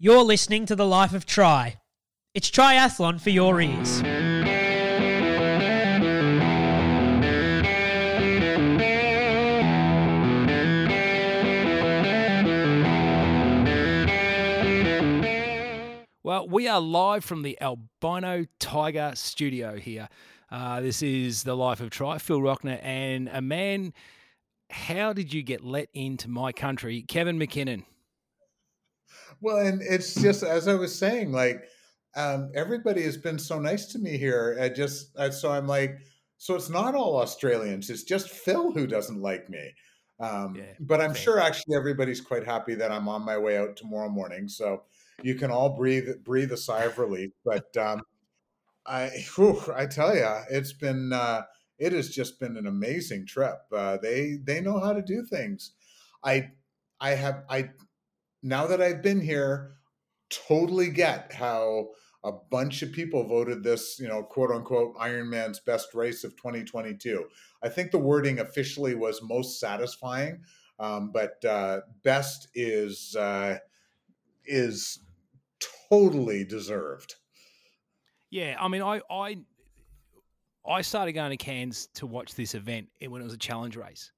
You're listening to The Life of Tri. It's triathlon for your ears. Well, we are live from the Albino Tiger studio here. Uh, this is the life of Tri, Phil Rockner, and a man. How did you get let into my country, Kevin Mackinnon? Well, and it's just as I was saying, like um, everybody has been so nice to me here. I just I, so I'm like, so it's not all Australians. It's just Phil who doesn't like me. Um, Yeah, but I'm sure actually everybody's quite happy that I'm on my way out tomorrow morning. So you can all breathe breathe a sigh of relief. But um, I whew, I tell you, it's been uh, it has just been an amazing trip. Uh, they they know how to do things. I I have I now that I've been here, totally get how a bunch of people voted this, you know, quote unquote Ironman's best race of 2022. I think the wording officially was most satisfying, um, but uh, best is uh, is totally deserved. Yeah, I mean, I I I started going to Cairns to watch this event when it was a challenge race,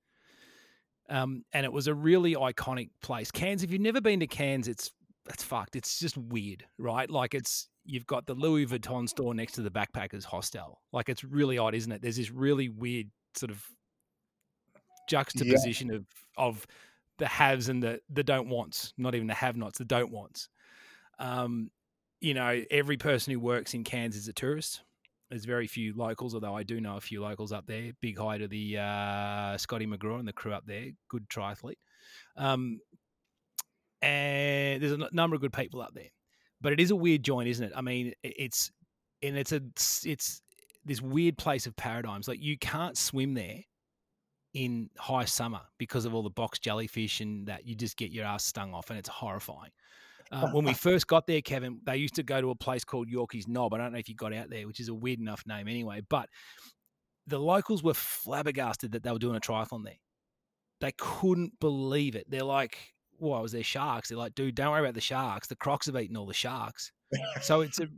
um, and it was a really iconic place. Cairns, if you've never been to Cairns, it's it's fucked. It's just weird, right? Like it's you've got the Louis Vuitton store next to the backpackers hostel. Like it's really odd, isn't it? There's this really weird sort of juxtaposition of of the haves and the the don't wants, not even the have nots, the don't wants. Um, you know, every person who works in Cairns is a tourist. There's very few locals, although I do know a few locals up there. Big hi to the uh, Scotty McGraw and the crew up there. Good triathlete. Um, and there's a number of good people up there. But it is a weird joint, isn't it? I mean, it's and it's a it's this weird place of paradigms. Like you can't swim there in high summer because of all the box jellyfish and that you just get your ass stung off, and it's horrifying. Uh, when we first got there, Kevin, they used to go to a place called Yorkie's Knob. I don't know if you got out there, which is a weird enough name anyway. But the locals were flabbergasted that they were doing a triathlon there. They couldn't believe it. They're like, "Well, was there sharks?" They're like, "Dude, don't worry about the sharks. The crocs have eaten all the sharks." so it's a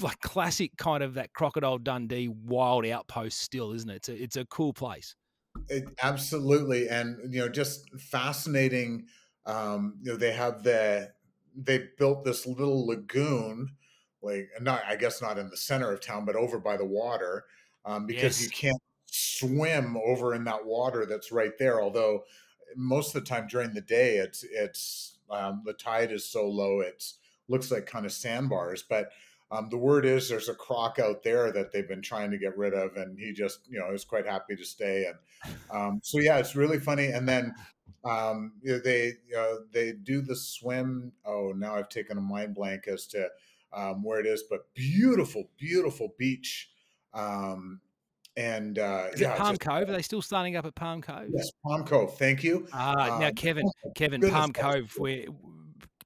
like classic kind of that crocodile Dundee wild outpost still, isn't it? It's a, it's a cool place. It, absolutely, and you know, just fascinating. Um, you know, they have the they built this little lagoon, like not I guess not in the center of town, but over by the water, um, because you can't swim over in that water that's right there. Although most of the time during the day, it's it's um, the tide is so low, it's looks like kind of sandbars, but. Um, the word is there's a croc out there that they've been trying to get rid of, and he just, you know, is quite happy to stay. And um, so, yeah, it's really funny. And then um, you know, they uh, they do the swim. Oh, now I've taken a mind blank as to um, where it is, but beautiful, beautiful beach. Um, and uh, yeah, Palm just- Cove? Are they still starting up at Palm Cove? yes, Palm Cove. Thank you. Ah, now Um, Kevin, Kevin, goodness, Palm Cove, where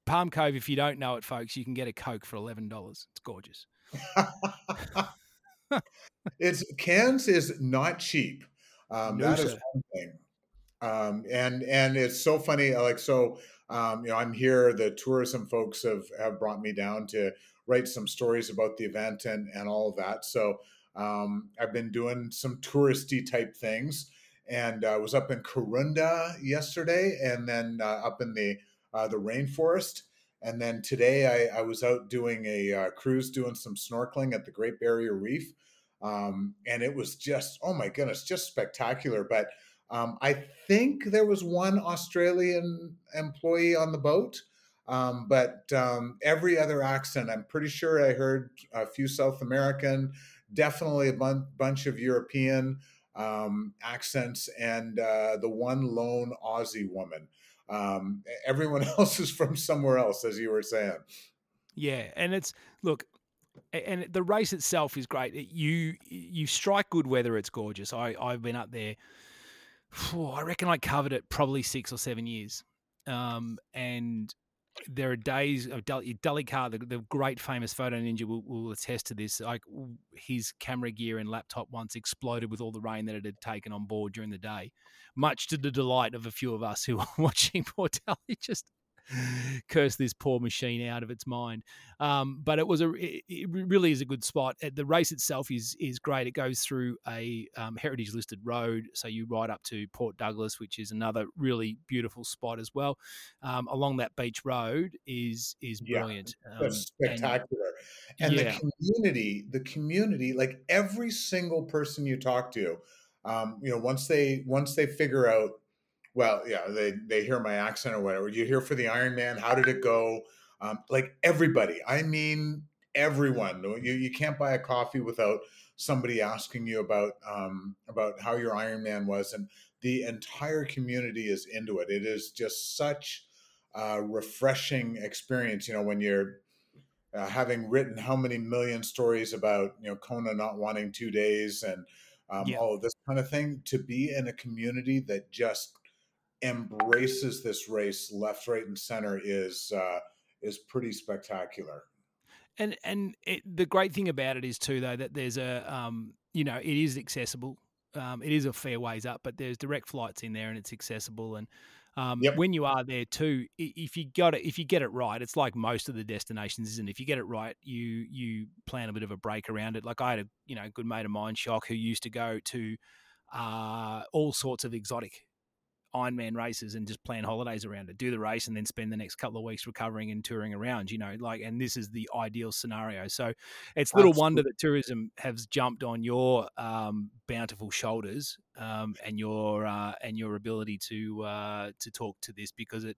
Palm Cove, if you don't know it, folks, you can get a Coke for eleven dollars. It's gorgeous. it's Cairns is not cheap. Um, No, that is one thing. Um, and and it's so funny. Like so, um, you know, I'm here. The tourism folks have have brought me down to write some stories about the event and and all of that. So um, I've been doing some touristy type things, and I was up in Kuranda yesterday, and then uh, up in the uh, the rainforest. And then today I, I was out doing a uh, cruise, doing some snorkeling at the Great Barrier Reef, um, and it was just oh my goodness, just spectacular. But um, I think there was one Australian employee on the boat, um, but um, every other accent, I'm pretty sure I heard a few South American, definitely a bun- bunch of European um, accents, and uh, the one lone Aussie woman. Um, everyone else is from somewhere else, as you were saying. Yeah, and it's look, and the race itself is great. You you strike good weather; it's gorgeous. I I've been up there. I reckon I covered it probably six or seven years, um, and there are days of Delly, Delly Carr, the, the great famous photo ninja, will, will attest to this. Like his camera gear and laptop once exploded with all the rain that it had taken on board during the day, much to the delight of a few of us who were watching poor Delly just curse this poor machine out of its mind. Um, but it was a it, it, really is a good spot. The race itself is is great. It goes through a um, heritage listed road, so you ride up to Port Douglas, which is another really beautiful spot as well. Um, along that beach road is is brilliant. Yeah, spectacular. And, and yeah. the community, the community, like every single person you talk to, um, you know, once they once they figure out well, yeah, they they hear my accent or whatever. You hear for the Ironman, how did it go? Um, like everybody, I mean everyone. You you can't buy a coffee without somebody asking you about um, about how your Ironman was, and the entire community is into it. It is just such a refreshing experience. You know, when you're uh, having written how many million stories about you know Kona not wanting two days and um, yeah. all of this kind of thing, to be in a community that just embraces this race left, right, and center is uh, is pretty spectacular. And and it, the great thing about it is too though that there's a um, you know it is accessible. Um, it is a fair ways up, but there's direct flights in there and it's accessible. And um, yep. when you are there too, if you got it, if you get it right, it's like most of the destinations, isn't? If you get it right, you you plan a bit of a break around it. Like I had a you know good mate of mine, Shock, who used to go to uh, all sorts of exotic Ironman races and just plan holidays around it. Do the race and then spend the next couple of weeks recovering and touring around. You know, like, and this is the ideal scenario. So it's little Absolutely. wonder that tourism has jumped on your um, bountiful shoulders um, and your uh, and your ability to uh, to talk to this because it.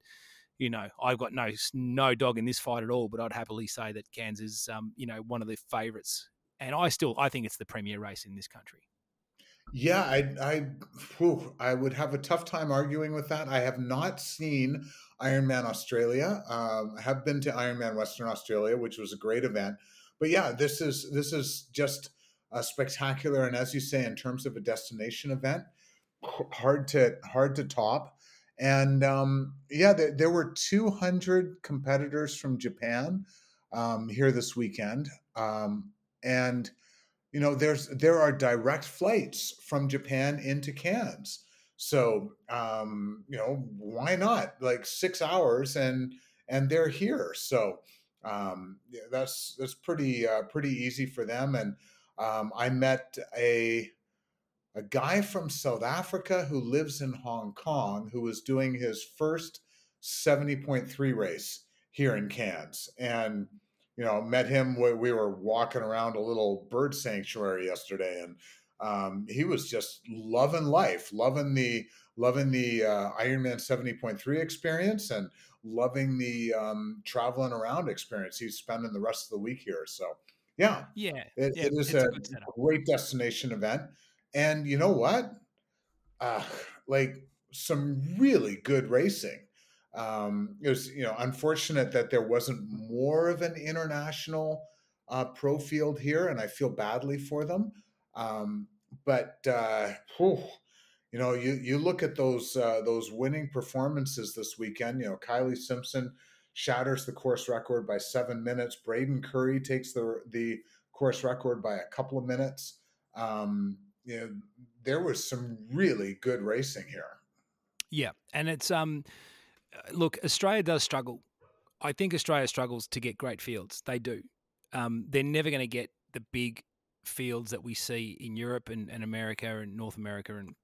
You know, I've got no no dog in this fight at all, but I'd happily say that Cairns is, um, you know, one of the favourites, and I still I think it's the premier race in this country. Yeah, I I whew, I would have a tough time arguing with that. I have not seen Ironman Australia. Um, I have been to Ironman Western Australia, which was a great event. But yeah, this is this is just a spectacular, and as you say, in terms of a destination event, hard to hard to top. And um, yeah, there, there, were 200 competitors from Japan um, here this weekend, um, and you know there's there are direct flights from japan into cairns. So um you know why not? Like six hours and and they're here. So um yeah, that's that's pretty uh, pretty easy for them. And um i met a a guy from south africa who lives in hong kong who was doing his first 70.3 race here in cairns. And you know, met him when we were walking around a little bird sanctuary yesterday, and um, he was just loving life, loving the loving the uh, Ironman seventy point three experience, and loving the um, traveling around experience. He's spending the rest of the week here, so yeah, yeah, it, yeah, it is a, a great destination event, and you know what, uh, like some really good racing um, it was you know unfortunate that there wasn't more of an international uh, pro field here, and I feel badly for them. Um, but uh, whew, you know, you you look at those uh, those winning performances this weekend. You know, Kylie Simpson shatters the course record by seven minutes. Braden Currie takes the the course record by a couple of minutes. Um, you know, there was some really good racing here. Yeah, and it's um look, Australia does struggle. I think Australia struggles to get great fields. They do. Um, they're never going to get the big fields that we see in Europe and, and America and North America and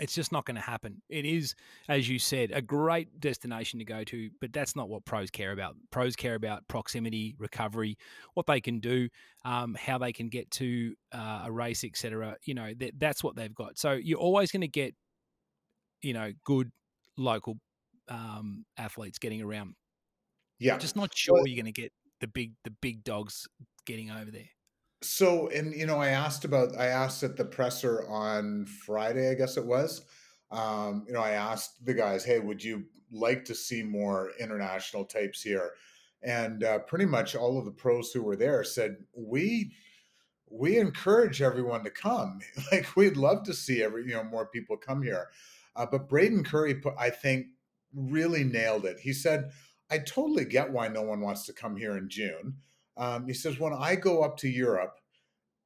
it's just not going to happen. It is, as you said, a great destination to go to, but that's not what pros care about. Pros care about proximity, recovery, what they can do, um, how they can get to uh, a race, etc. You know, that, that's what they've got. So you're always going to get, you know, good local um, athletes getting around. Yeah, I'm just not sure you're going to get the big the big dogs getting over there. So, and you know, I asked about I asked at the presser on Friday, I guess it was. Um, you know, I asked the guys, "Hey, would you like to see more international types here?" And uh, pretty much all of the pros who were there said, "We." We encourage everyone to come. Like we'd love to see every you know more people come here. Uh, but Braden Currie, I think, really nailed it. He said, I totally get why no one wants to come here in June. Um, he says, when I go up to Europe,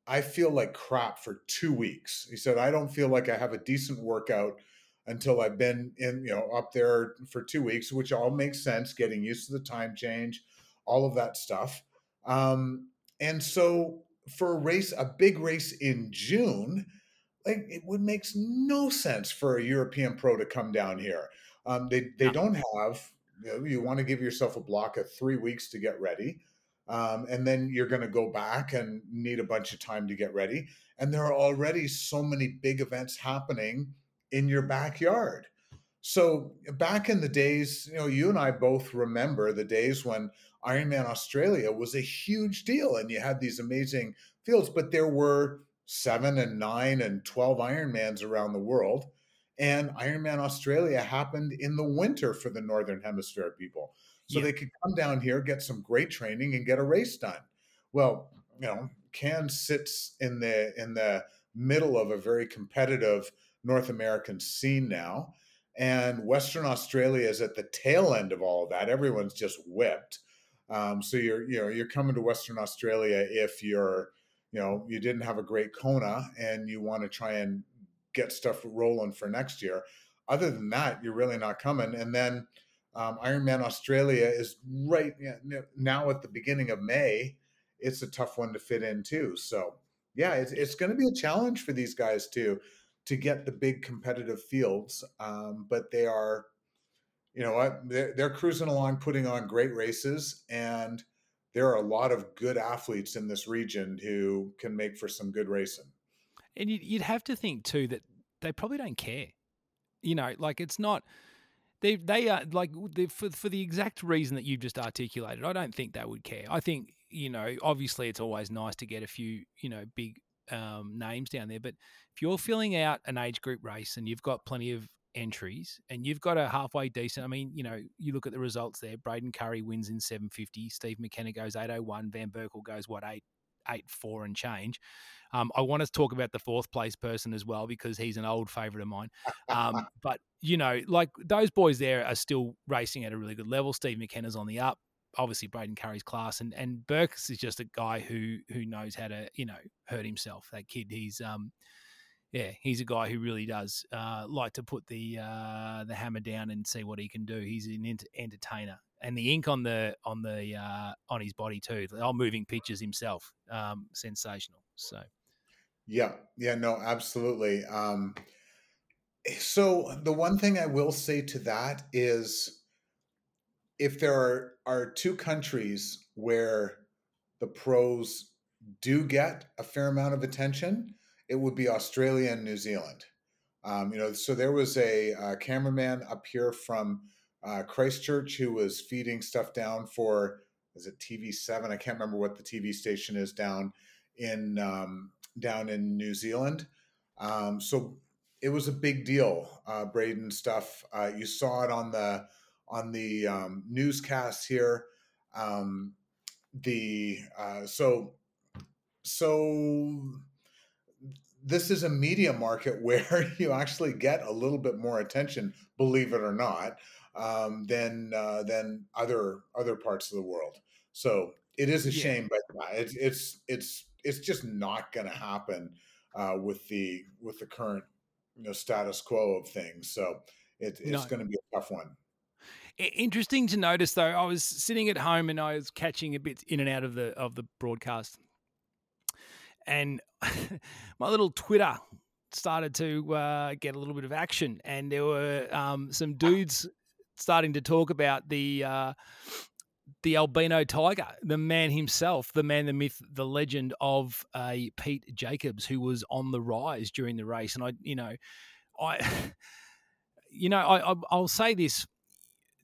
I feel like crap for two weeks. He said, I don't feel like I have a decent workout. until I've been in, you know, up there for two weeks, which all makes sense, getting used to the time change, all of that stuff. Um, and so for a race, a big race in June, like it would makes no sense for a European pro to come down here. Um, they they don't have. You, know, you want to give yourself a block of three weeks to get ready, um, and then you're going to go back and need a bunch of time to get ready. And there are already so many big events happening in your backyard. So back in the days, you know, you and I both remember the days when Ironman Australia was a huge deal, and you had these amazing fields, but there were seven and nine and 12 Ironmans around the world. And Ironman Australia happened in the winter for the Northern Hemisphere people. So yeah. they could come down here, get some great training, and get a race done. Well, you know, Cairns sits in the in the middle of a very competitive North American scene now. And Western Australia is at the tail end of all of that. Everyone's just whipped. Um, so you're, you know, you're coming to Western Australia if you're you know you didn't have a great Kona and you want to try and get stuff rolling for next year. Other than that, you're really not coming. And then um, Ironman Australia is right now at the beginning of May. It's a tough one to fit in too. So yeah, it's it's going to be a challenge for these guys too to get the big competitive fields. Um, but they are, you know what, they're, they're cruising along, putting on great races and there are a lot of good athletes in this region who can make for some good racing. And you'd have to think too that they probably don't care. You know, like it's not they they are like for for the exact reason that you've just articulated. I don't think they would care. I think you know, obviously, it's always nice to get a few you know big um, names down there, but if you're filling out an age group race and you've got plenty of entries and you've got a halfway decent. I mean, you know, you look at the results there. Braden Currie wins in 750. Steve McKenna goes 801. Van Berkel goes, what, 8, 8 4 and change. Um, I want to talk about the fourth place person as well because he's an old favourite of mine. Um, but, you know, like those boys there are still racing at a really good level. Steve McKenna's on the up. Obviously, Braden Currie's class, and and Burks is just a guy who who knows how to you know hurt himself. That kid, he's um yeah, he's a guy who really does uh, like to put the uh, the hammer down and see what he can do. He's an ent- entertainer, and the ink on the on the uh, on his body too. All moving pictures himself, um, sensational. So, yeah, yeah, no, absolutely. Um, so the one thing I will say to that is, if there are are two countries where the pros do get a fair amount of attention it would be Australia and New Zealand. Um, you know, so there was a, a cameraman up here from uh, Christchurch who was feeding stuff down for is it TV7? I can't remember what the TV station is down in um, down in New Zealand. Um, so it was a big deal, uh, Braden stuff. Uh, you saw it on the on the um, newscasts here. Um, the uh, so so this is a media market where you actually get a little bit more attention, believe it or not, um, than uh, than other other parts of the world. So it is a yeah. shame, but it's it's it's it's just not going to happen uh, with the with the current you know status quo of things. So it, it's no. going to be a tough one. Interesting to notice, though. I was sitting at home and I was catching a bit in and out of the of the broadcast and my little Twitter started to uh, get a little bit of action, and there were um, some dudes starting to talk about the uh, the albino tiger, the man himself, the man, the myth, the legend of uh, Pete Jacobs, who was on the rise during the race. And I, you know, I, you know, I, I'll say this: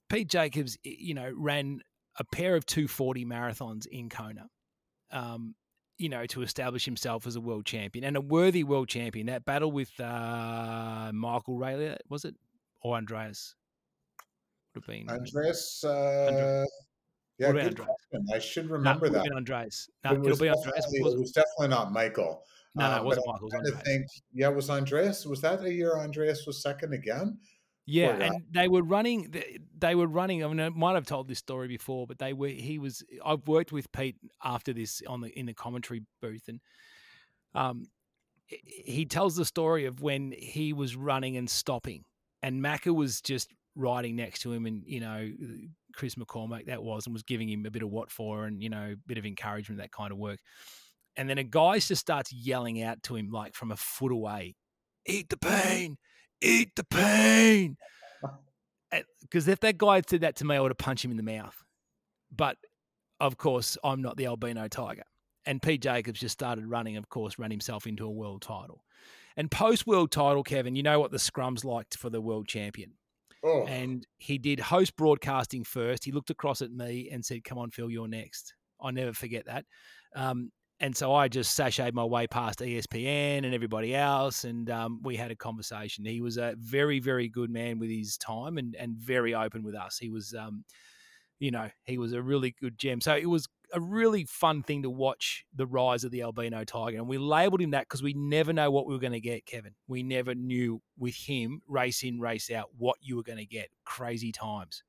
Pete Jacobs, you know, ran a pair of 240 marathons in Kona. Um, you know, to establish himself as a world champion and a worthy world champion. That battle with uh, Michael Raelert, was it? Or Andreas? Would have been Andreas. Uh, yeah, good Andreas? I should remember no, that. Andreas. No, it, it'll be Andreas. It was, it was definitely not Michael. No, no, it uh, wasn't Michael. It was Andreas. Think, yeah, it was Andreas. Was that a year Andreas was second again? Yeah, and they were running. They were running. I mean, I might have told this story before, but they were. He was. I've worked with Pete after this on the in the commentary booth, and um, he tells the story of when he was running and stopping and Macca was just riding next to him, and you know Chris McCormack that was, and was giving him a bit of what for, and you know a bit of encouragement, that kind of work. And then a guy just starts yelling out to him like from a foot away, "Eat the pain, eat the pain." Because if that guy had said that to me, I would have punched him in the mouth. But of course, I'm not the albino tiger. And Pete Jacobs just started running, of course, ran himself into a world title. And post world title, Kevin, you know what the scrums liked for the world champion. Oh. And he did host broadcasting first. He looked across at me and said, Come on, Phil, you're next. I never forget that. Um, and so I just sashayed my way past ESPN and everybody else, and um, we had a conversation. He was a very, very good man with his time and, and very open with us. He was, um, you know, he was a really good gem. So it was a really fun thing to watch the rise of the albino tiger, and we labelled him that because we never know what we were going to get, Kevin. We never knew with him race in, race out what you were going to get. Crazy times.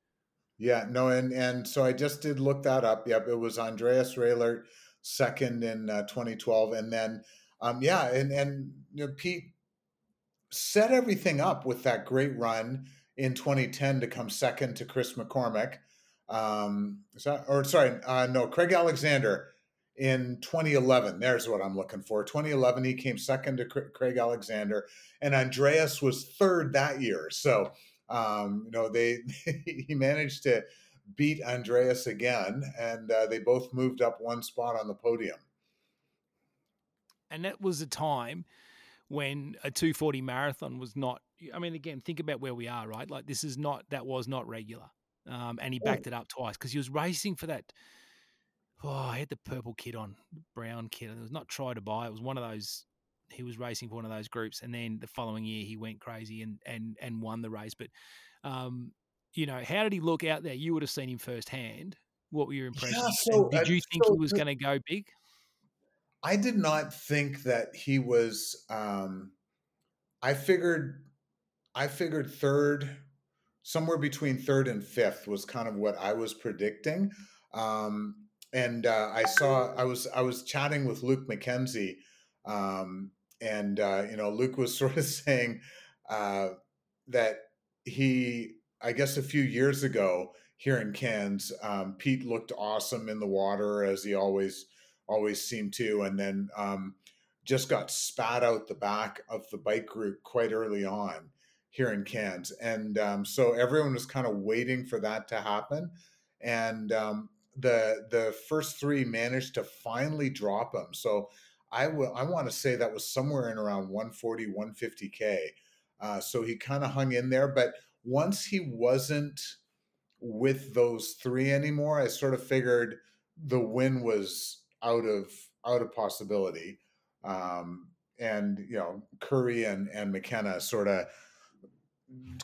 Yeah, no, and and so I just did look that up. Yep, it was Andreas Raelert second in uh, 2012, and then um, yeah, and and you know, Pete set everything up with that great run in 2010 to come second to Chris McCormack. um, that, or sorry, uh, no, Craig Alexander in 2011. There's what I'm looking for. 2011, he came second to Craig Alexander, and Andreas was third that year. So, um, you know, they he managed to beat Andreas again, and uh, they both moved up one spot on the podium. And that was a time when a 240 marathon was not. I mean, again, think about where we are, right? Like this is not that was not regular. Um, and he backed it up twice because he was racing for that. Oh, I had the purple kit on, brown kit. It was not try to buy. It was one of those. He was racing for one of those groups, and then the following year he went crazy and and and won the race. But, um, you know, how did he look out there? You would have seen him firsthand. What were your impressions? Yeah, so, did you think so, he was going to go big? I did not think that he was. Um, I figured, I figured third somewhere between third and fifth was kind of what I was predicting. Um, and uh, I saw I was I was chatting with Luke McKenzie, um, and uh, you know Luke was sort of saying uh, that he I guess a few years ago here in Cairns, um, Pete looked awesome in the water as he always always seemed to, and then um, just got spat out the back of the bike group quite early on here in Cairns. And um, so everyone was kind of waiting for that to happen. And um, the the first three managed to finally drop him. So I I want to say that was somewhere in around 140, 150K. Uh, so he kind of hung in there. But once he wasn't with those three anymore, I sort of figured the win was out of out of possibility. Um, and you know, Currie and and McKenna sort of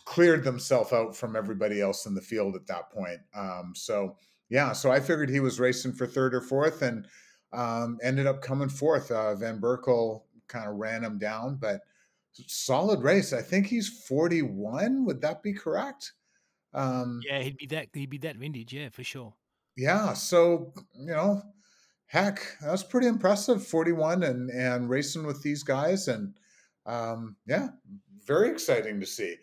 cleared themselves out from everybody else in the field at that point. Um, so yeah, so I figured he was racing for third or fourth, and um, ended up coming fourth. Uh, Van Berkel kind of ran him down, but solid race. I think he's forty one. Would that be correct? Um, yeah, he'd be that. He'd be that vintage. Yeah, for sure. Yeah. So you know, heck, that's pretty impressive. Forty one and and racing with these guys, and um, yeah, very exciting to see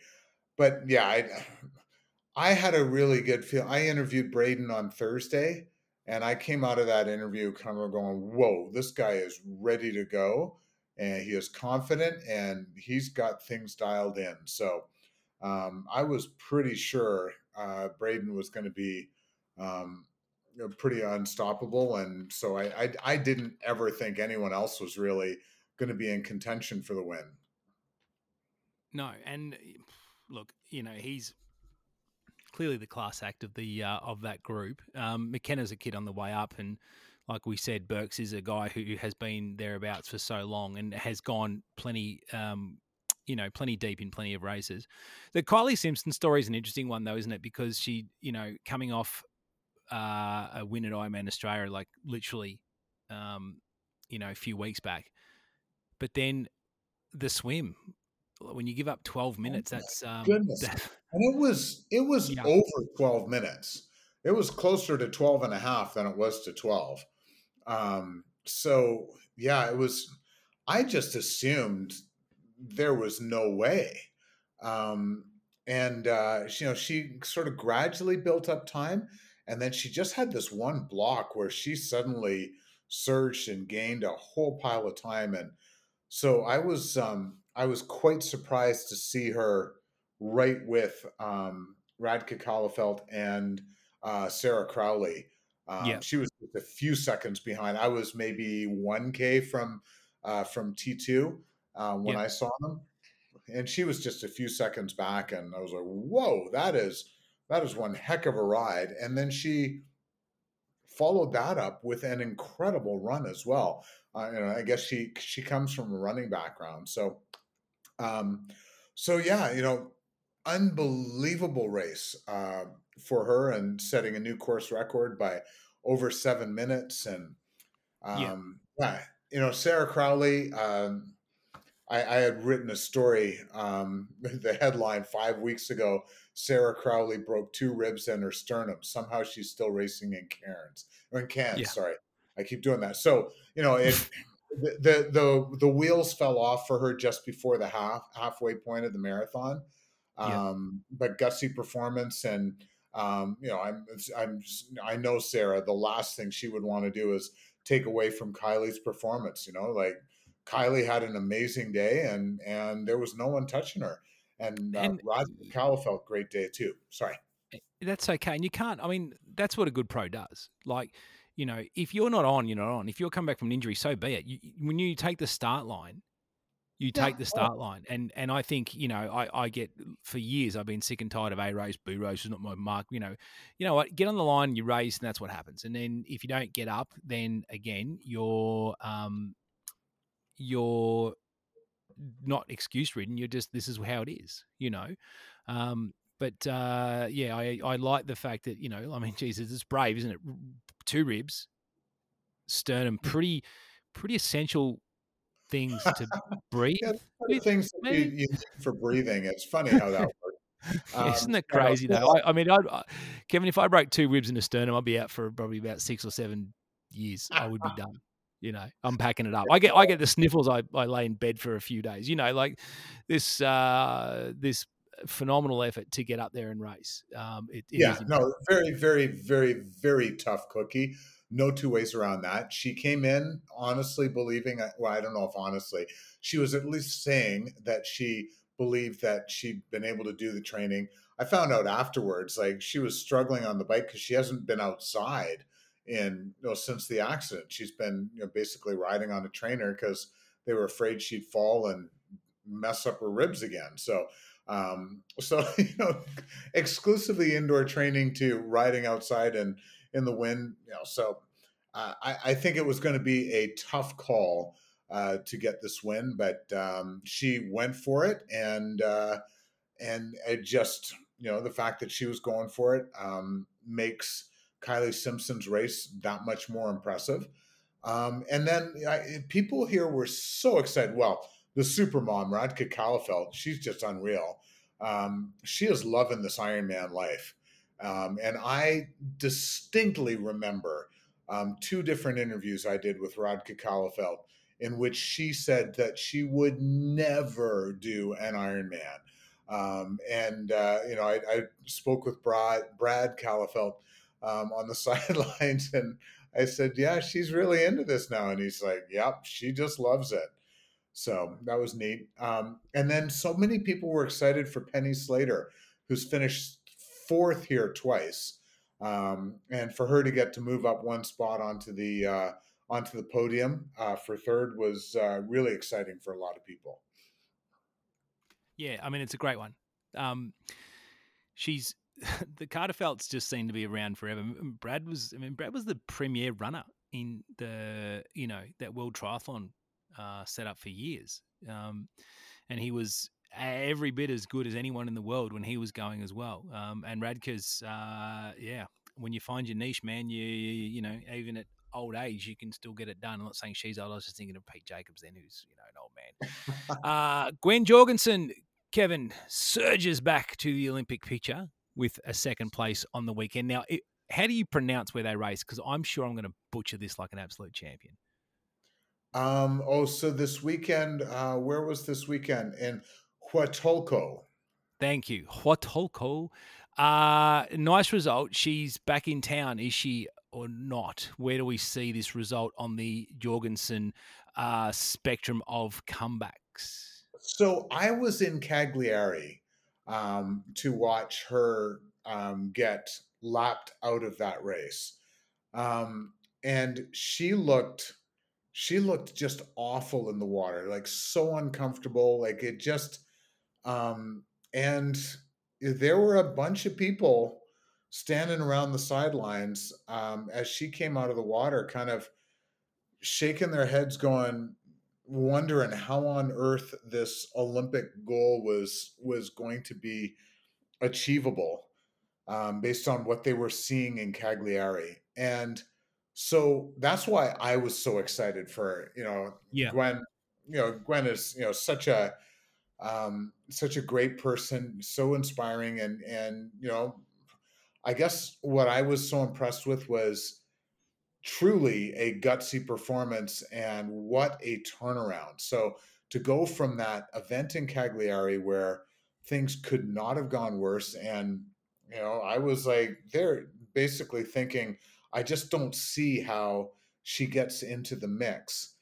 but yeah, I I had a really good feel. I interviewed Braden on Thursday, and I came out of that interview kind of going, "Whoa, this guy is ready to go, and he is confident, and he's got things dialed in." So um, I was pretty sure uh, Braden was going to be um, pretty unstoppable, and so I, I I didn't ever think anyone else was really going to be in contention for the win. No, and look, you know, he's clearly the class act of the uh, of that group. Um, McKenna's a kid on the way up, and like we said, Burks is a guy who has been thereabouts for so long and has gone plenty. Um, you know, plenty deep in plenty of races. The Kylie Simpson story is an interesting one, though, isn't it? Because she, you know, coming off uh, a win at Ironman Australia, like literally, um, you know, a few weeks back, but then the swim when you give up 12 minutes, oh that's um, goodness. That, and it was it was yeah. over 12 minutes. It was closer to 12 and a half than it was to 12. Um, so yeah, it was. I just assumed there was no way. Um, and uh, you know, she sort of gradually built up time, and then she just had this one block where she suddenly surged and gained a whole pile of time, and so I was um, I was quite surprised to see her right with um, Radka Kahlefeldt and uh, Sarah Crowley. Um, yeah. She was a few seconds behind. I was maybe 1K from uh, from T2 uh, when yeah. I saw them. And she was just a few seconds back. And I was like, whoa, that is that is one heck of a ride. And then she followed that up with an incredible run as well. Uh, you know, I guess she she comes from a running background. So um so yeah, you know, unbelievable race uh, for her and setting a new course record by over seven minutes. And um, yeah. yeah. you know, Sarah Crowley. Um, I, I, had written a story, um, the headline five weeks ago. Sarah Crowley broke two ribs and her sternum. Somehow she's still racing in Cairns or in Cairns. Yeah. Sorry, I keep doing that. So you know, it, the, the the wheels fell off for her just before the half halfway point of the marathon. Um, yeah. But gutsy performance, and um, you know, I'm I'm I know Sarah. The last thing she would want to do is take away from Kylie's performance. You know, like Kylie had an amazing day, and and there was no one touching her. And, uh, and Roger felt great day too. Sorry. Eh, that's okay, and you can't. I mean, that's what a good pro does. Like, you know, if you're not on, you're not on. If you're coming back from an injury, so be it. You, when you take the start line, you take yeah. the start line. And and I think, you know, I, I get for years I've been sick and tired of A race, B race is not my mark. You know, you know what, get on the line, you race, and that's what happens. And then if you don't get up, then again, you're um you're not excuse ridden. You're just this is how it is, you know. Um but uh, yeah, I, I like the fact that you know, I mean, Jesus, it's brave, isn't it? Two ribs, sternum, pretty, pretty essential things to breathe. Yeah, things you, you for breathing. It's funny how that works. Um, Isn't it crazy though? I, I mean, I'd, I, Kevin, if I broke two ribs in a sternum, I'd be out for probably about six or seven years. I would be done. You know, I'm packing it up. I get I get the sniffles. I, I lay in bed for a few days. You know, like this uh, this phenomenal effort to get up there and race. Um, it, it yeah, no, very, very, very, very tough cookie no two ways around that. She came in honestly believing, uh, well, I don't know if honestly, she was at least saying that she believed that she'd been able to do the training. I found out afterwards, like she was struggling on the bike because she hasn't been outside in you know since the accident. She's been you know basically riding on a trainer because they were afraid she'd fall and mess up her ribs again. So um so you know exclusively indoor training to riding outside and in the wind. You know, so uh, I, I, think it was going to be a tough call uh, to get this win, but um, she went for it, and uh, and it just you know the fact that she was going for it um, makes Kylie Simpson's race that much more impressive. Um, and then I, people here were so excited. Well, the super mom, Radka Kahlefeldt, she's just unreal. Um, she is loving this Ironman life. Um, and I distinctly remember um, two different interviews I did with Rod Kahlefeldt in which she said that she would never do an Ironman. Um, and, uh, you know, I, I, spoke with Brad, Brad um, on the sidelines and I said, yeah, she's really into this now. And he's like, yep, she just loves it. So that was neat. Um, and then so many people were excited for Penny Slater, who's finished fourth here twice, um, and for her to get to move up one spot onto the uh, onto the podium uh, for third was uh, really exciting for a lot of people. Yeah, I mean it's a great one. Um, she's the Kahlefeldts just seem to be around forever. Brad was, I mean, Brad was the premier runner in the you know that World Triathlon uh, set up for years, um, and he was every bit as good as anyone in the world when he was going as well. Um, and Radka's, uh, yeah, when you find your niche, man, you, you, you know even at old age you can still get it done. I'm not saying she's old. I was just thinking of Pete Jacobs then, who's you know an old man. uh, Gwen Jorgensen, Kevin surges back to the Olympic picture with a second place on the weekend. Now, it, how do you pronounce where they race? Because I'm sure I'm going to butcher this like an absolute champion. Um, oh, so this weekend, uh, where was this weekend? In Huatulco. Thank you. Huatulco. Uh, nice result. She's back in town, is she or not? Where do we see this result on the Jorgensen uh, spectrum of comebacks? So I was in Cagliari um, to watch her um, get lapped out of that race, um, and she looked she looked just awful in the water, like so uncomfortable, like it just um, and there were a bunch of people standing around the sidelines um, as she came out of the water, kind of shaking their heads, going, wondering how on earth this Olympic goal was was going to be achievable um, based on what they were seeing in Cagliari, and so that's why I was so excited for you know yeah. Gwen. You know, Gwen is you know such a um, such a great person, so inspiring, and and you know, I guess what I was so impressed with was truly a gutsy performance and what a turnaround. So to go from that event in Cagliari where things could not have gone worse, and you know, I was like, they're basically thinking, I just don't see how she gets into the mix.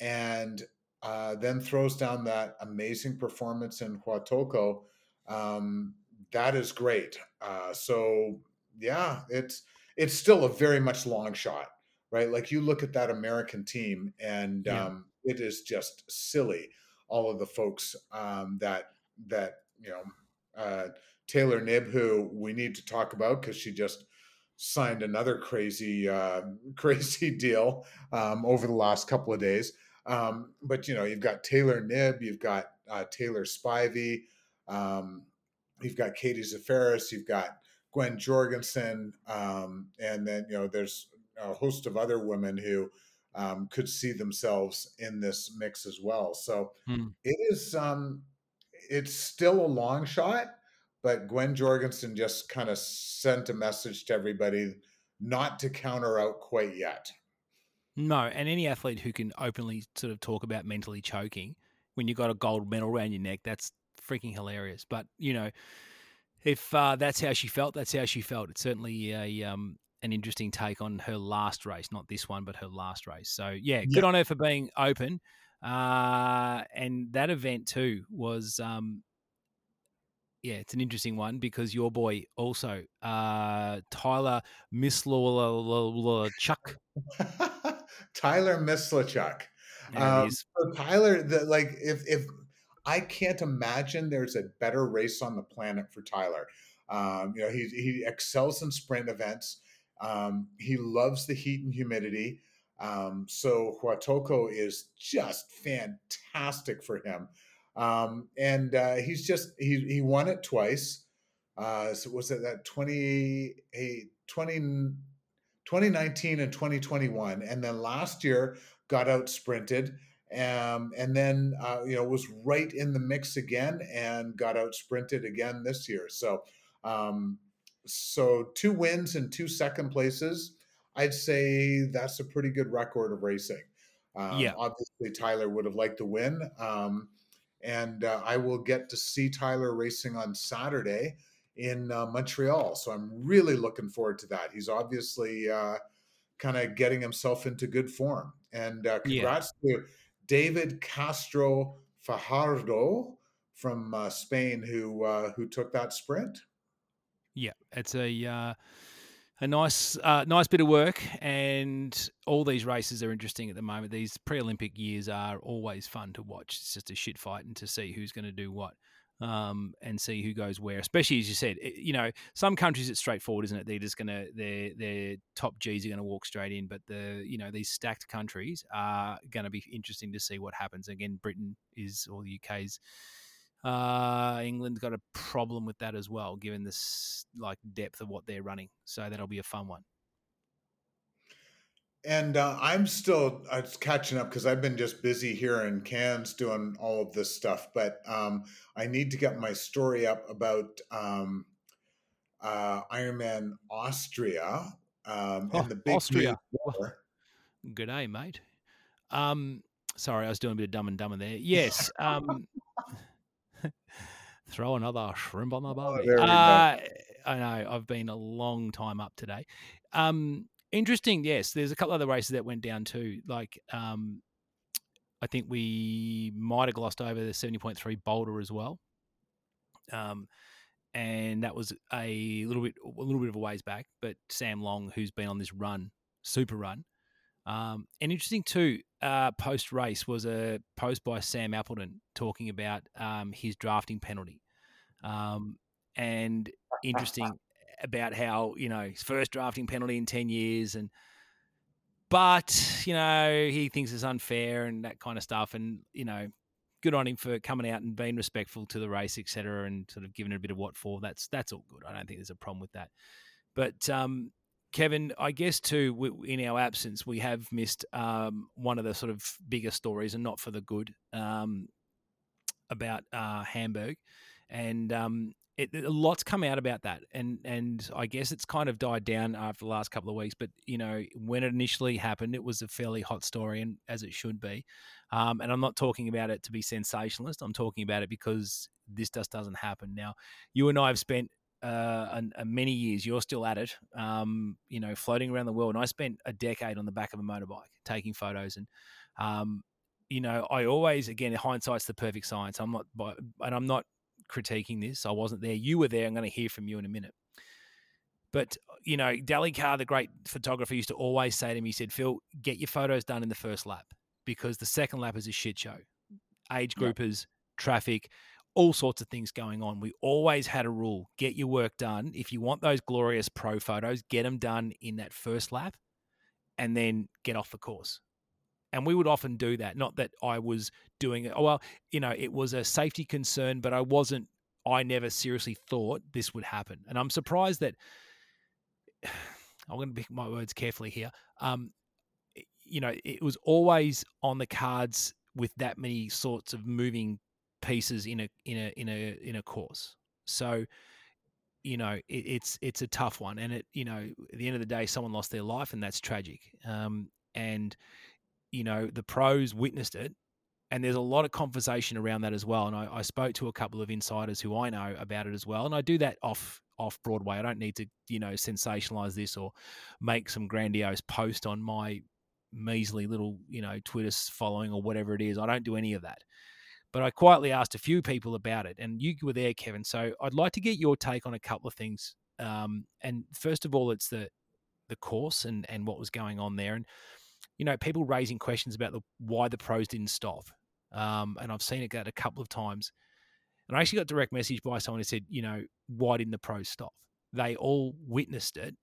And uh, then throws down that amazing performance in Huatulco. Um, that is great. Uh, so yeah, it's it's still a very much long shot, right? Like you look at that American team, and yeah. um, it is just silly. All of the folks um, that that you know, uh, Taylor Knibb, who we need to talk about because she just signed another crazy uh, crazy deal um, over the last couple of days. Um, but you know, you've got Taylor Knibb, you've got uh, Taylor Spivey, um, you've got Katie Zaferes, you've got Gwen Jorgensen, um, and then you know there's a host of other women who um, could see themselves in this mix as well. So hmm. it is um, it's still a long shot, but Gwen Jorgensen just kind of sent a message to everybody not to counter out quite yet. No, and any athlete who can openly sort of talk about mentally choking when you've got a gold medal around your neck, that's freaking hilarious. But you know, if uh, that's how she felt, that's how she felt. It's certainly a um, an interesting take on her last race, not this one, but her last race. So yeah, good on her for being open. Uh, and that event too was um, yeah, it's an interesting one because your boy also uh, Tyler Miss Chuck. Tyler Mislawchuk. Um, so Tyler, the, like if if I can't imagine there's a better race on the planet for Tyler. Um, you know, he he excels in sprint events. Um, he loves the heat and humidity. Um, so Huatulco is just fantastic for him. Um, and uh, he's just he he won it twice. Uh, so was it that 20, 20, 2019 and 2021, and then last year got out sprinted, um, and then uh, you know was right in the mix again and got out sprinted again this year. So, um, so two wins and two second places. I'd say that's a pretty good record of racing. Um, yeah, obviously Tyler would have liked to win, um, and uh, I will get to see Tyler racing on Saturday in uh, Montreal. So I'm really looking forward to that. He's obviously uh, kind of getting himself into good form. And uh, congrats yeah. to David Castro Fajardo from uh, Spain who uh, who took that sprint. Yeah, it's a uh, a nice uh, nice bit of work, and all these races are interesting at the moment. These pre-Olympic years are always fun to watch. It's just a shit fight and to see who's going to do what um, and see who goes where. Especially as you said, it, you know, some countries it's straightforward, isn't it? They're just gonna their their top G's are gonna walk straight in, but the you know these stacked countries are gonna be interesting to see what happens. Again, Britain is or the UK's. Uh, England got a problem with that as well, given this like depth of what they're running. So that'll be a fun one and uh, I'm still uh, catching up because I've been just busy here in Cairns doing all of this stuff. But um, I need to get my story up about um, uh, Ironman Austria um, oh, and the big Austria. Good day, mate. Um, sorry, I was doing a bit of dumb and dumber there. Yes. Um, Throw another shrimp on the Oh, barbie. uh, I know. I've been a long time up today. Um, interesting. Yes, there's a couple other races that went down too. Like, um, I think we might have glossed over the 70.3 Boulder as well. Um, and that was a little bit a little bit of a ways back. But Sam Long, who's been on this run, super run, um, and interesting too. Uh, Post race was a post by Sam Appleton talking about um, his drafting penalty, um, and interesting about how you know his first drafting penalty in ten years, and but you know he thinks it's unfair and that kind of stuff, and you know good on him for coming out and being respectful to the race, etc., and sort of giving it a bit of what for. That's that's all good. I don't think there's a problem with that. But um, Kevin, I guess too, in our absence, we have missed um, one of the sort of bigger stories, and not for the good, um, about uh, Hamburg, and um, it, a lot's come out about that, and and I guess it's kind of died down after the last couple of weeks. But you know, when it initially happened, it was a fairly hot story, and as it should be. Um, and I'm not talking about it to be sensationalist. I'm talking about it because this just doesn't happen. Now, you and I have spent uh, a, many years. You're still at it, um, you know, floating around the world. And I spent a decade on the back of a motorbike taking photos. And, um, you know, I always, again, hindsight's the perfect science. I'm not, and I'm not critiquing this. I wasn't there. You were there. I'm going to hear from you in a minute. But, uh, you know, Delly Carr, the great photographer, used to always say to me, he said, Phil, get your photos done in the first lap because the second lap is a shit show. Age groupers, yeah. traffic, all sorts of things going on. We always had a rule get your work done. If you want those glorious pro photos, get them done in that first lap and then get off the course. And we would often do that. Not that I was doing it. Oh, well, you know, it was a safety concern, but I wasn't, I never seriously thought this would happen. And I'm surprised that, I'm going to pick my words carefully here. Um, you know, it was always on the cards with that many sorts of moving pieces in a in a in a in a course. So, you know, it, it's it's a tough one, and it you know at the end of the day, someone lost their life, and that's tragic. Um, and you know, the pros witnessed it, and there's a lot of conversation around that as well. And I, I spoke to a couple of insiders who I know about it as well, and I do that off off Broadway. I don't need to you know sensationalize this or make some grandiose post on my measly little, you know, Twitter following or whatever it is. I don't do any of that. But I quietly asked a few people about it, and you were there, Kevin. So I'd like to get your take on a couple of things. Um, and first of all, it's the the course and and what was going on there, and you know, people raising questions about the why the pros didn't stop. Um, and I've seen it get a couple of times. And I actually got direct message by someone who said, you know, why didn't the pros stop? They all witnessed it.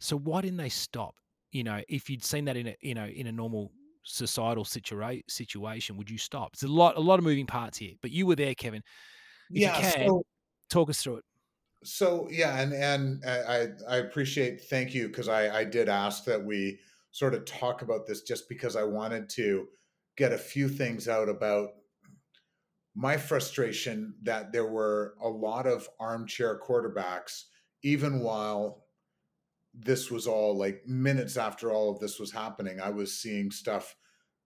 So why didn't they stop? you know, if you'd seen that in a you know in a normal societal situa- situation, would you stop? It's a lot a lot of moving parts here, but you were there, Kevin. If yeah, can, so, talk us through it. So yeah, and and I I appreciate thank you because I I did ask that we sort of talk about this just because I wanted to get a few things out about my frustration that there were a lot of armchair quarterbacks even while this was all like minutes after all of this was happening, I was seeing stuff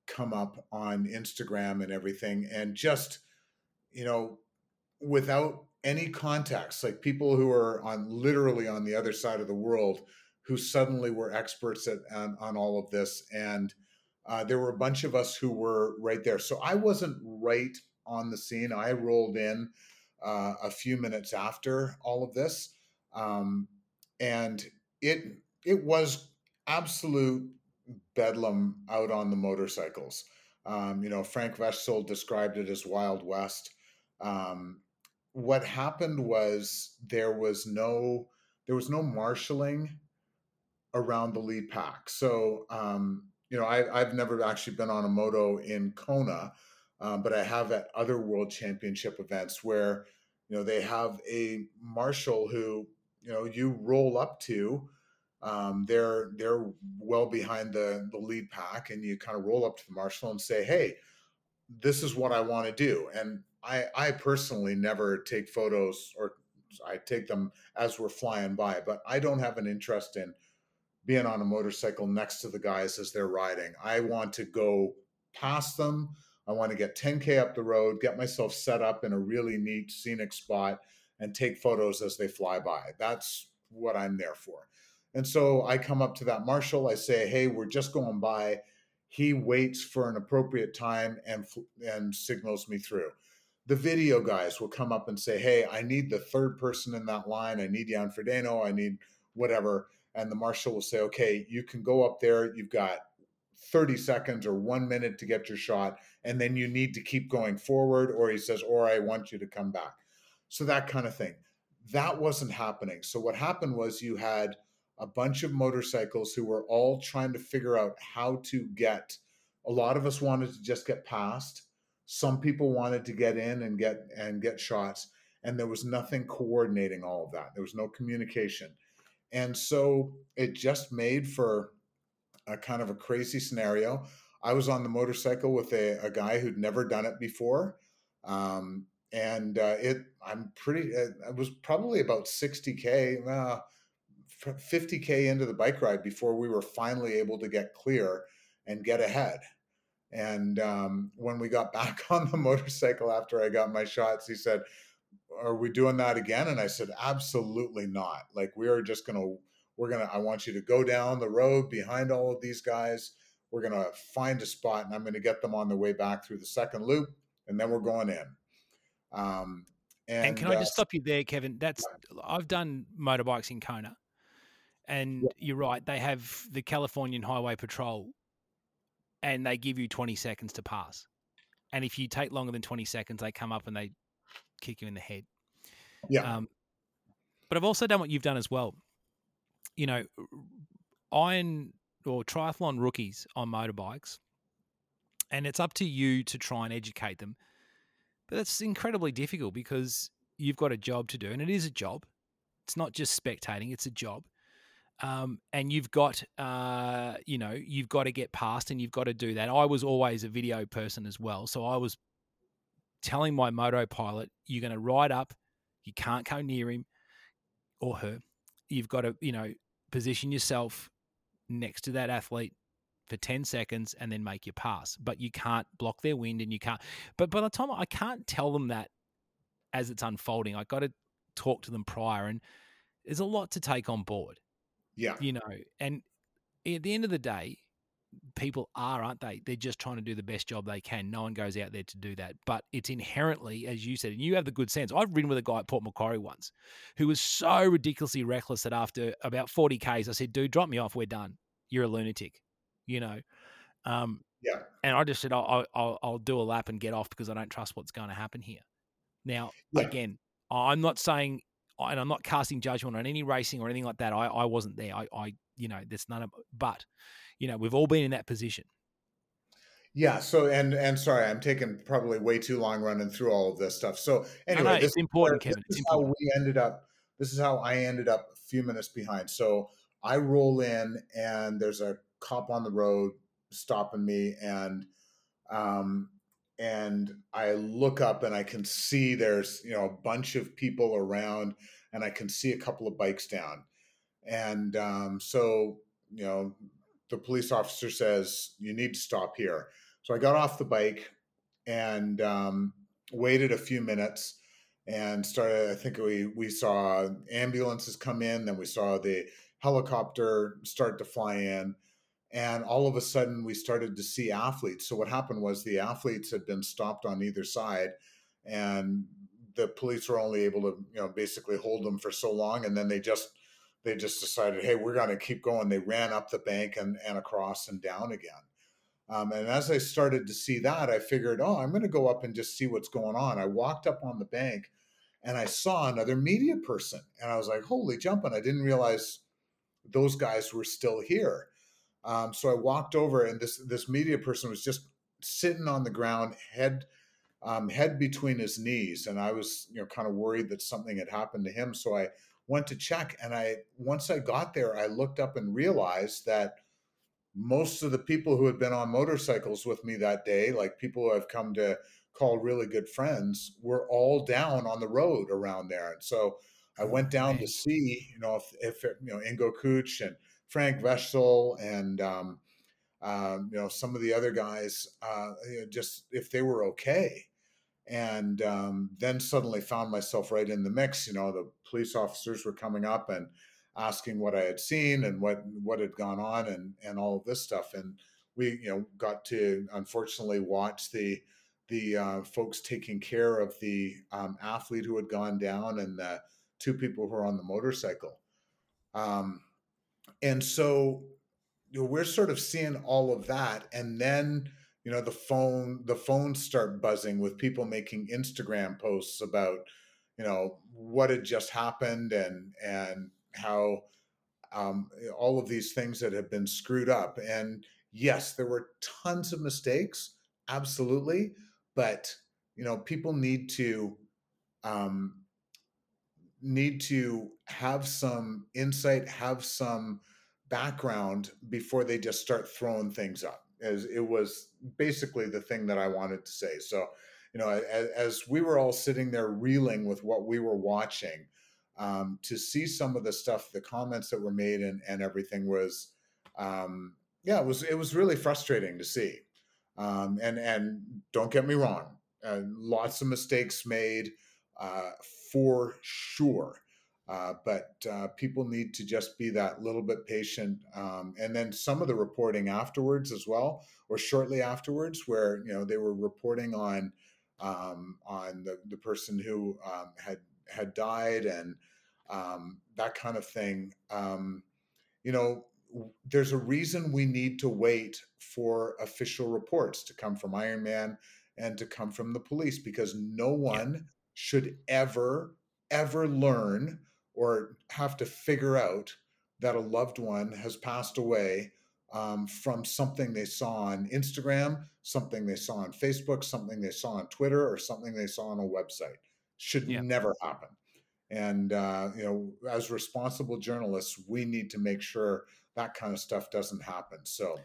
come up on Instagram and everything, and just, you know, without any context, like people who are on literally on the other side of the world who suddenly were experts at, on, on all of this. And uh, there were a bunch of us who were right there. So I wasn't right on the scene. I rolled in uh, a few minutes after all of this. Um, and it it was absolute bedlam out on the motorcycles. Um, you know, Frank Wechsel described it as Wild West. Um, what happened was there was no there was no marshaling around the lead pack. So um, you know, I, have never actually been on a moto in Kona, um, but I have at other World Championship events where you know they have a marshal who you know you roll up to um, they're they're well behind the the lead pack and you kind of roll up to the marshal and say hey this is what i want to do and i i personally never take photos or i take them as we're flying by but i don't have an interest in being on a motorcycle next to the guys as they're riding i want to go past them I want to get 10K up the road, get myself set up in a really neat scenic spot, and take photos as they fly by. That's what I'm there for. And so I come up to that marshal, I say, hey, we're just going by. He waits for an appropriate time and, and signals me through. The video guys will come up and say, hey, I need the third person in that line. I need Jan Frodeno. I need whatever. And the marshal will say, okay, you can go up there. You've got 30 seconds or one minute to get your shot. And then you need to keep going forward. Or he says, or I want you to come back. So that kind of thing. That wasn't happening. So what happened was you had a bunch of motorcycles who were all trying to figure out how to get. A lot of us wanted to just get past. Some people wanted to get in and get and get shots, and there was nothing coordinating all of that. There was no communication, and so it just made for a kind of a crazy scenario. I was on the motorcycle with a, a guy who'd never done it before. Um, and uh, it i'm pretty uh, it was probably about 60k uh, 50k into the bike ride before we were finally able to get clear and get ahead and um, when we got back on the motorcycle after i got my shots he said are we doing that again and i said absolutely not like we are just gonna we're gonna i want you to go down the road behind all of these guys we're gonna find a spot and i'm gonna get them on the way back through the second loop and then we're going in um, and, and, can I just uh, stop you there, Kevin? That's I've done motorbikes in Kona, and yeah. you're right. They have the Californian Highway Patrol, and they give you 20 seconds to pass. And if you take longer than 20 seconds, they come up and they kick you in the head. Yeah. Um, but I've also done what you've done as well. You know, iron or triathlon rookies on motorbikes, and it's up to you to try and educate them but that's incredibly difficult because you've got a job to do, and it is a job. It's not just spectating; it's a job. Um, and you've got, uh, you know, you've got to get past, and you've got to do that. I was always a video person as well, so I was telling my moto pilot, "You're going to ride up. You can't go near him or her. You've got to, you know, position yourself next to that athlete for 10 seconds and then make your pass. But you can't block their wind and you can't. But by the time I can't tell them that as it's unfolding, I got to talk to them prior. And there's a lot to take on board. Yeah. You know, and at the end of the day, people are, aren't they? They're just trying to do the best job they can. No one goes out there to do that. But it's inherently, as you said, and you have the good sense. I've ridden with a guy at Port Macquarie once who was so ridiculously reckless that after about 40 Ks, I said, dude, drop me off. We're done. You're a lunatic you know. Um, yeah. And I just said, I'll, I'll, I'll do a lap and get off because I don't trust what's going to happen here. Now, yeah. again, I'm not saying, and I'm not casting judgment on any racing or anything like that. I, I wasn't there. I, I, you know, there's none of, but, you know, we've all been in that position. Yeah. So, and and sorry, I'm taking probably way too long running through all of this stuff. So, anyway, no, no, it's important, Kevin. This is how we ended up. This is how I ended up a few minutes behind. So I roll in, and there's a cop on the road stopping me and um and I look up and I can see there's you know a bunch of people around and I can see a couple of bikes down and um, so you know the police officer says you need to stop here. So I got off the bike and um, waited a few minutes and started I think we we saw ambulances come in then we saw the helicopter start to fly in and all of a sudden we started to see athletes. So what happened was the athletes had been stopped on either side and the police were only able to you know basically hold them for so long and then they just they just decided hey we're going to keep going. They ran up the bank and, and across and down again. Um, and as i started to see that i figured oh i'm going to go up and just see what's going on. I walked up on the bank and i saw another media person and i was like holy jumping i didn't realize those guys were still here. Um, so I walked over, and this this media person was just sitting on the ground, head um, head between his knees, and I was you know kind of worried that something had happened to him. So I went to check, and I once I got there, I looked up and realized that most of the people who had been on motorcycles with me that day, like people who I've come to call really good friends, were all down on the road around there, and so. I went down to see, you know, if, if you know Ingo Kutsche and Frank Wechsel and um, um, you know, some of the other guys, uh, you know, just if they were okay. And um, then suddenly found myself right in the mix. You know, the police officers were coming up and asking what I had seen and what what had gone on and and all of this stuff. And we, you know, got to unfortunately watch the the uh, folks taking care of the um, athlete who had gone down and the two people who were on the motorcycle. Um, and so you know, we're sort of seeing all of that, and then you know the phone the phones start buzzing with people making Instagram posts about you know what had just happened and and how um, all of these things that have been screwed up. And yes, there were tons of mistakes, absolutely, but you know people need to um, need to have some insight, have some background before they just start throwing things up. As it was basically the thing that I wanted to say. So, you know, as, as we were all sitting there reeling with what we were watching, um, to see some of the stuff, the comments that were made, and and everything was, um, yeah, it was it was really frustrating to see. Um, and and don't get me wrong, uh, lots of mistakes made uh, for sure. Uh, but uh, people need to just be that little bit patient. Um, and then some of the reporting afterwards as well, or shortly afterwards, where you know they were reporting on um, on the, the person who um, had had died and um, that kind of thing. Um, you know, there's a reason we need to wait for official reports to come from Iron Man and to come from the police because no one should ever ever learn or have to figure out that a loved one has passed away um, from something they saw on Instagram, something they saw on Facebook, something they saw on Twitter, or something they saw on a website. Should yeah. never happen. And uh, you know, as responsible journalists, we need to make sure that kind of stuff doesn't happen. So,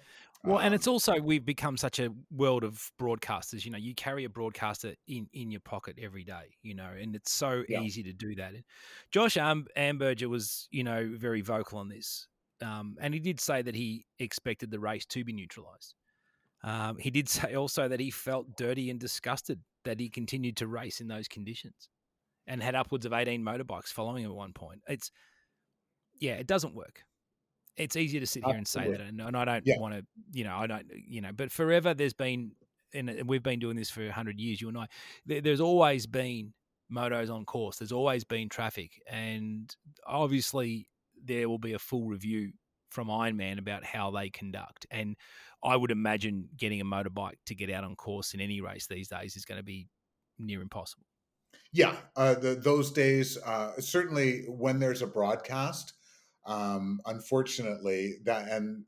well, and it's um also we've become such a world of broadcasters. You know, you carry a broadcaster in in your pocket every day. You know, and it's so yeah. easy to do that. Josh Am- Amberger was, you know, very vocal on this, um, and he did say that he expected the race to be neutralised. Um, he did say also that he felt dirty and disgusted that he continued to race in those conditions, and had upwards of eighteen motorbikes following him at one point. It's yeah, it doesn't work it's easier to sit here and say that, and, and I don't yeah. want to, you know, I don't, you know, but forever there's been, and we've been doing this for hundred years. You and I, there, there's always been motos on course. There's always been traffic, and obviously there will be a full review from Ironman about how they conduct. And I would imagine getting a motorbike to get out on course in any race these days is going to be near impossible. Yeah, uh, the, those days, uh, certainly when there's a broadcast, um, unfortunately, that and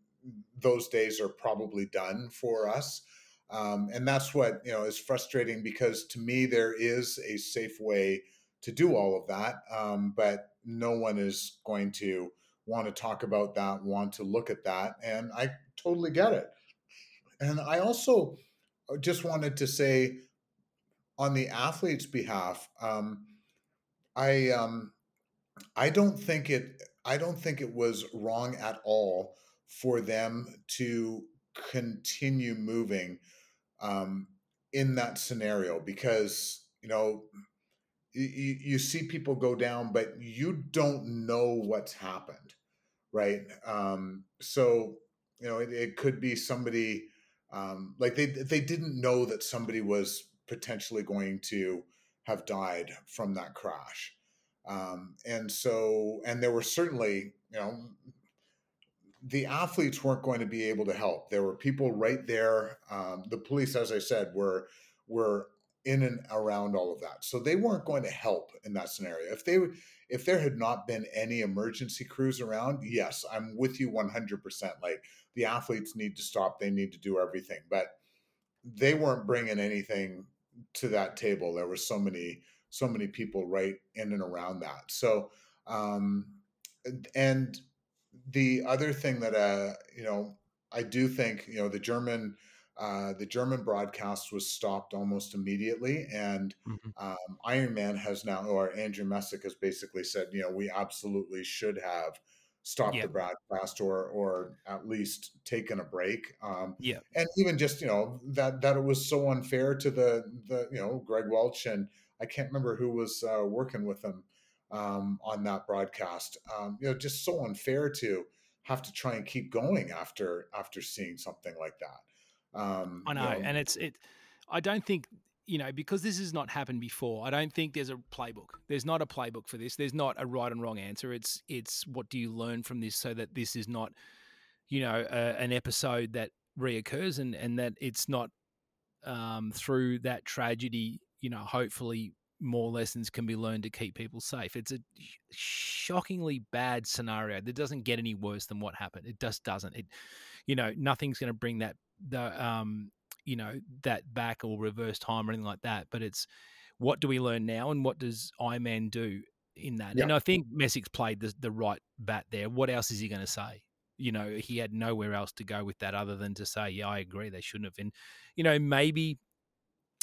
those days are probably done for us. Um, and that's what you know is frustrating because to me there is a safe way to do all of that, um, but no one is going to want to talk about that, want to look at that, and I totally get it. And I also uh, just wanted to say, on the athlete's behalf, um, I um, I don't think it I don't think it was wrong at all for them to continue moving um, in that scenario because you know you, you see people go down, but you don't know what's happened, right? Um, so you know it, it could be somebody um, like they they didn't know that somebody was potentially going to have died from that crash um, and so, and there were certainly, you know, the athletes weren't going to be able to help. There were people right there. Um, the police, as I said, were were in and around all of that, so they weren't going to help in that scenario. If they if there had not been any emergency crews around, yes, I'm with you 100. percent Like the athletes need to stop. They need to do everything, but they weren't bringing anything to that table. There were so many so many people right in and around that. So, um, and the other thing that uh, you know, I do think you know the German. Uh, the German broadcast was stopped almost immediately, and mm-hmm. um, Ironman has now, or Andrew Messick has basically said, you know, we absolutely should have stopped Yeah. the broadcast or or at least taken a break. Um, Yeah. and even just you know that that it was so unfair to the the you know Greg Welch and I can't remember who was uh, working with him um, on that broadcast. Um, you know, just so unfair to have to try and keep going after after seeing something like that. Um, I you know, and it's it. I don't think you know because this has not happened before. I don't think there's a playbook. There's not a playbook for this. There's not a right and wrong answer. It's it's what do you learn from this so that this is not, you know, a, an episode that reoccurs and and that it's not um, through that tragedy. You know, hopefully more lessons can be learned to keep people safe. It's a shockingly bad scenario. That doesn't get any worse than what happened. It just doesn't. It, you know, nothing's going to bring that the um you know that back or reverse time or anything like that. But it's what do we learn now, and what does Ironman do in that? And I think Messick's played the the right bat there. What else is he going to say? You know, he had nowhere else to go with that other than to say, "Yeah, I agree. They shouldn't have." And you know, maybe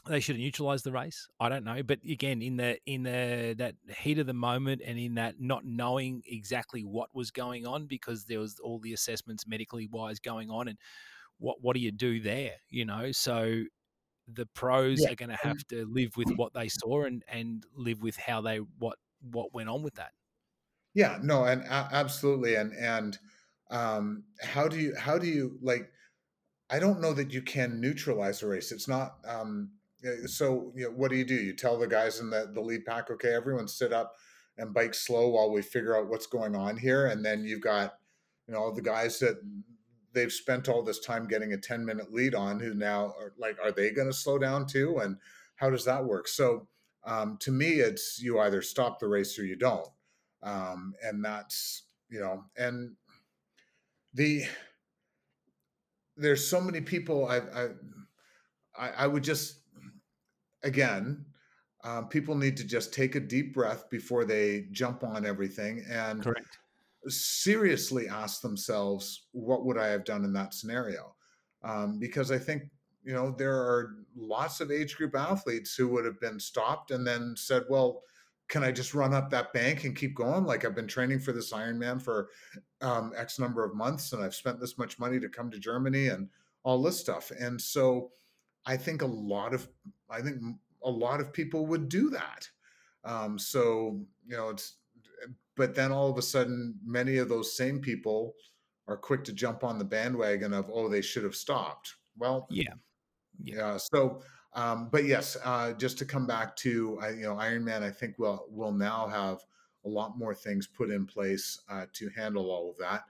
they should have neutralized the race. I don't know, but again, in the in the that heat of the moment and in that not knowing exactly what was going on because there was all the assessments medically wise going on, and what what do you do there? You know, so the pros Yeah. are going to have to live with what they saw and and live with how they what what went on with that. Yeah, no, and absolutely, and and um, how do you how do you like? I don't know that you can neutralize a race. It's not. Um, so you know, what do you do? You tell the guys in the the lead pack, okay, everyone sit up and bike slow while we figure out what's going on here, and then you've got you know the guys that they've spent all this time getting a 10 minute lead on who now are like are they going to slow down too? And how does that work? So um, to me it's you either stop the race or you don't. Um, and that's you know and the there's so many people i i i, I would just again um, people need to just take a deep breath before they jump on everything and Correct. seriously ask themselves what would i have done in that scenario? Um, because i think you know there are lots of age group athletes who would have been stopped and then said well can i just run up that bank and keep going? Like i've been training for this ironman for um, x number of months and i've spent this much money to come to germany and all this stuff. And so i think a lot of i think a lot of people would do that um, so you know it's but then all of a sudden many of those same people are quick to jump on the bandwagon of oh they should have stopped well Yeah. Yeah. yeah so um, but yes uh, just to come back to uh, you know ironman i think we'll will now have a lot more things put in place uh, to handle all of that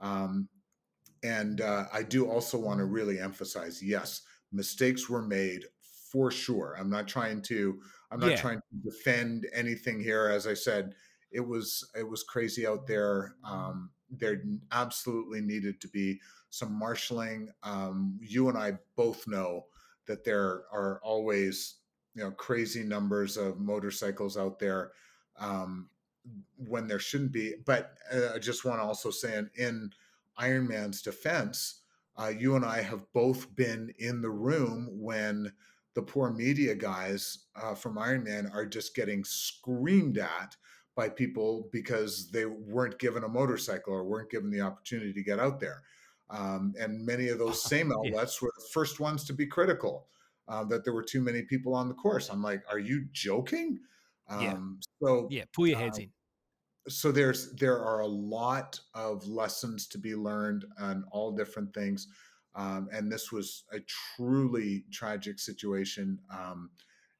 um, and uh, i do also want to really emphasize yes mistakes were made for sure i'm not trying to i'm not Yeah. trying to defend anything here as i said it was it was crazy out there. Um, there absolutely needed to be some marshaling. Um, you and I both know that there are always you know crazy numbers of motorcycles out there um, when there shouldn't be. But uh, I just want to also say in, in Ironman's defense, uh, you and I have both been in the room when the poor media guys uh, from Ironman are just getting screamed at by people because they weren't given a motorcycle or weren't given the opportunity to get out there. Um, and many of those same outlets were the first ones to be critical uh, that there were too many people on the course. I'm like, are you joking? Yeah. Um, so Yeah. Pull your heads Uh, in. So there's there are a lot of lessons to be learned on all different things um, and this was a truly tragic situation um,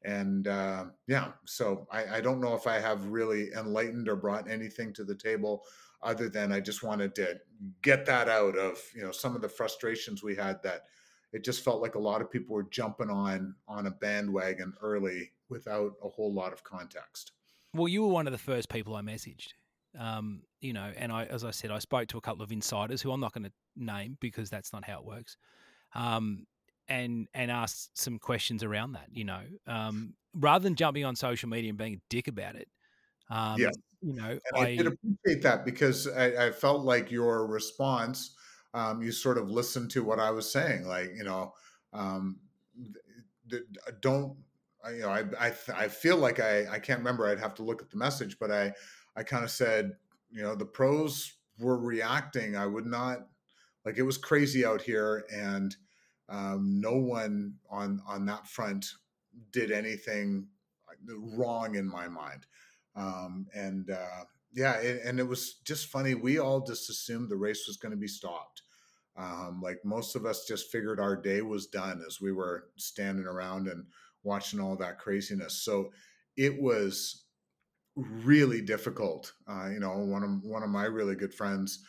and uh, yeah so I, I don't know if i have really enlightened or brought anything to the table other than i just wanted to get that out of you know some of the frustrations we had that it just felt like a lot of people were jumping on on a bandwagon early without a whole lot of context Well, you were one of the first people I messaged. Um, you know, and I, as I said, I spoke to a couple of insiders who I'm not going to name because that's not how it works. Um, and and asked some questions around that. You know, um, rather than jumping on social media and being a dick about it. Um, Yes. You know, I, I, did appreciate that because I, I felt like your response, um, you sort of listened to what I was saying. Like, you know, um, don't, you know, I, I, th- I feel like I, I can't remember. I'd have to look at the message, but I, I kind of said, you know, the pros were reacting, I would not like it was crazy out here, and um, no one on on that front did anything wrong in my mind. Um, and uh, yeah, it, and it was just funny. We all just assumed the race was going to be stopped. Um, like most of us just figured our day was done as we were standing around and watching all that craziness. So it was really difficult. Uh, you know, one of one of my really good friends,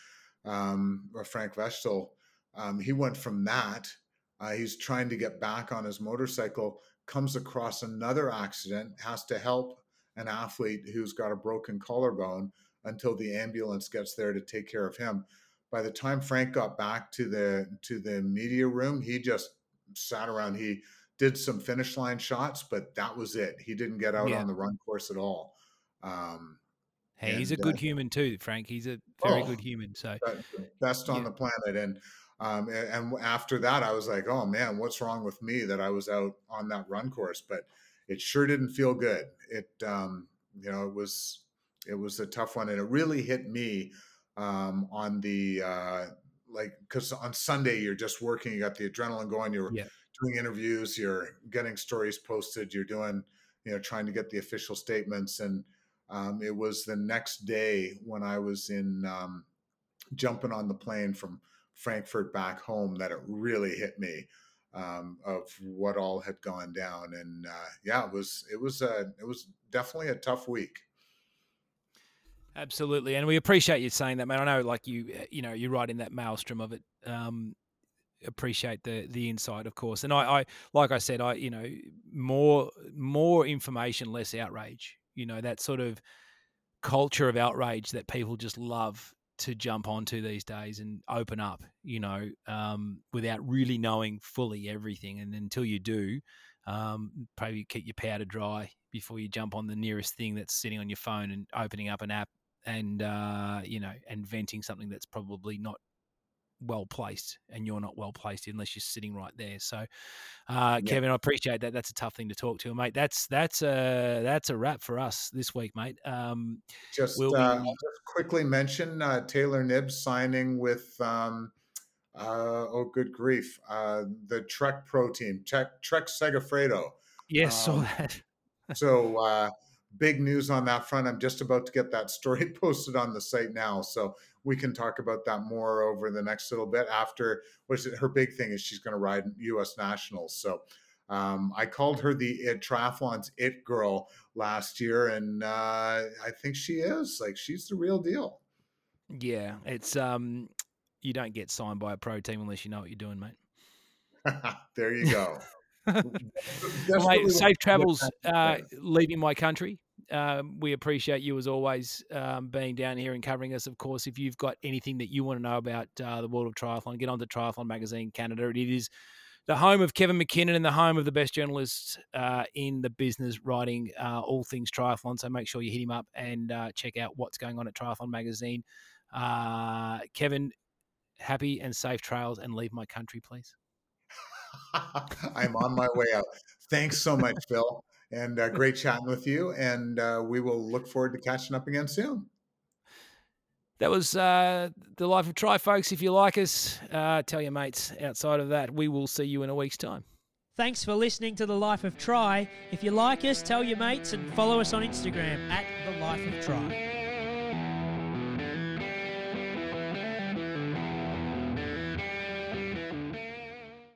um, Frank Wechsel, um, he went from that. Uh, he's trying to get back on his motorcycle, comes across another accident, has to help an athlete who's got a broken collarbone until the ambulance gets there to take care of him. By the time Frank got back to the to the media room, he just sat around. He did some finish line shots, but that was it. He didn't get out yeah. on the run course at all. Um, hey, and, he's a good uh, human too, Frank. He's a very oh, good human. So best on yeah. the planet. And um, and, and after that, I was like, oh man, what's wrong with me that I was out on that run course? But it sure didn't feel good. It um, you know it was it was a tough one, and it really hit me um, on the uh, like because on Sunday you're just working, you got the adrenaline going, you're yeah. doing interviews, you're getting stories posted, you're doing you know trying to get the official statements, and um, it was the next day when I was in um, jumping on the plane from Frankfurt back home that it really hit me um, of what all had gone down, and uh, yeah, it was it was a it was definitely a tough week. Absolutely, and we appreciate you saying that, man. I know, like you, uh, you know, you're right in that maelstrom of it. Um, appreciate the the insight, of course, and I, I, like I said, I, you know, more more information, less outrage. You know, that sort of culture of outrage that people just love to jump onto these days and open up. You know, um, without really knowing fully everything, and until you do, um, probably keep your powder dry before you jump on the nearest thing that's sitting on your phone and opening up an app and uh, you know, and venting something that's probably not well placed, and you're not well placed unless you're sitting right there. So, uh, yeah. Kevin, I appreciate that. That's a tough thing to talk to, mate. That's that's a that's a wrap for us this week, mate. Um, just, we'll uh, be... just quickly mention uh, Taylor Knibbs signing with. Um, uh, oh, good grief! Uh, the Trek Pro team, Trek Trek Segafredo. Yes, um, saw that. so uh, big news on that front. I'm just about to get that story posted on the site now, so we can talk about that more over the next little bit. After, which her big thing is she's going to ride U.S. Nationals. So um, I called her the it, triathlon's it girl last year, and uh, I think she is like she's the real deal. Yeah, it's um, you don't get signed by a pro team unless you know what you're doing, mate. there you go. mate, safe travels uh, leaving my country. Um, we appreciate you as always um, being down here and covering us. Of course, if you've got anything that you want to know about uh, the world of triathlon, get on to Triathlon Magazine Canada. It is the home of Kevin Mackinnon and the home of the best journalists uh, in the business writing uh, all things triathlon. So make sure you hit him up and uh, check out what's going on at Triathlon Magazine. Uh, Kevin, happy and safe trails and leave my country, please. I'm on my way out. Thanks so much, Phil. And uh, great chatting with you. And uh, we will look forward to catching up again soon. That was uh, the life of Tri, folks. If you like us, uh, tell your mates. Outside of that, we will see you in a week's time. Thanks for listening to The Life of Tri. If you like us, tell your mates and follow us on Instagram at The Life of Tri.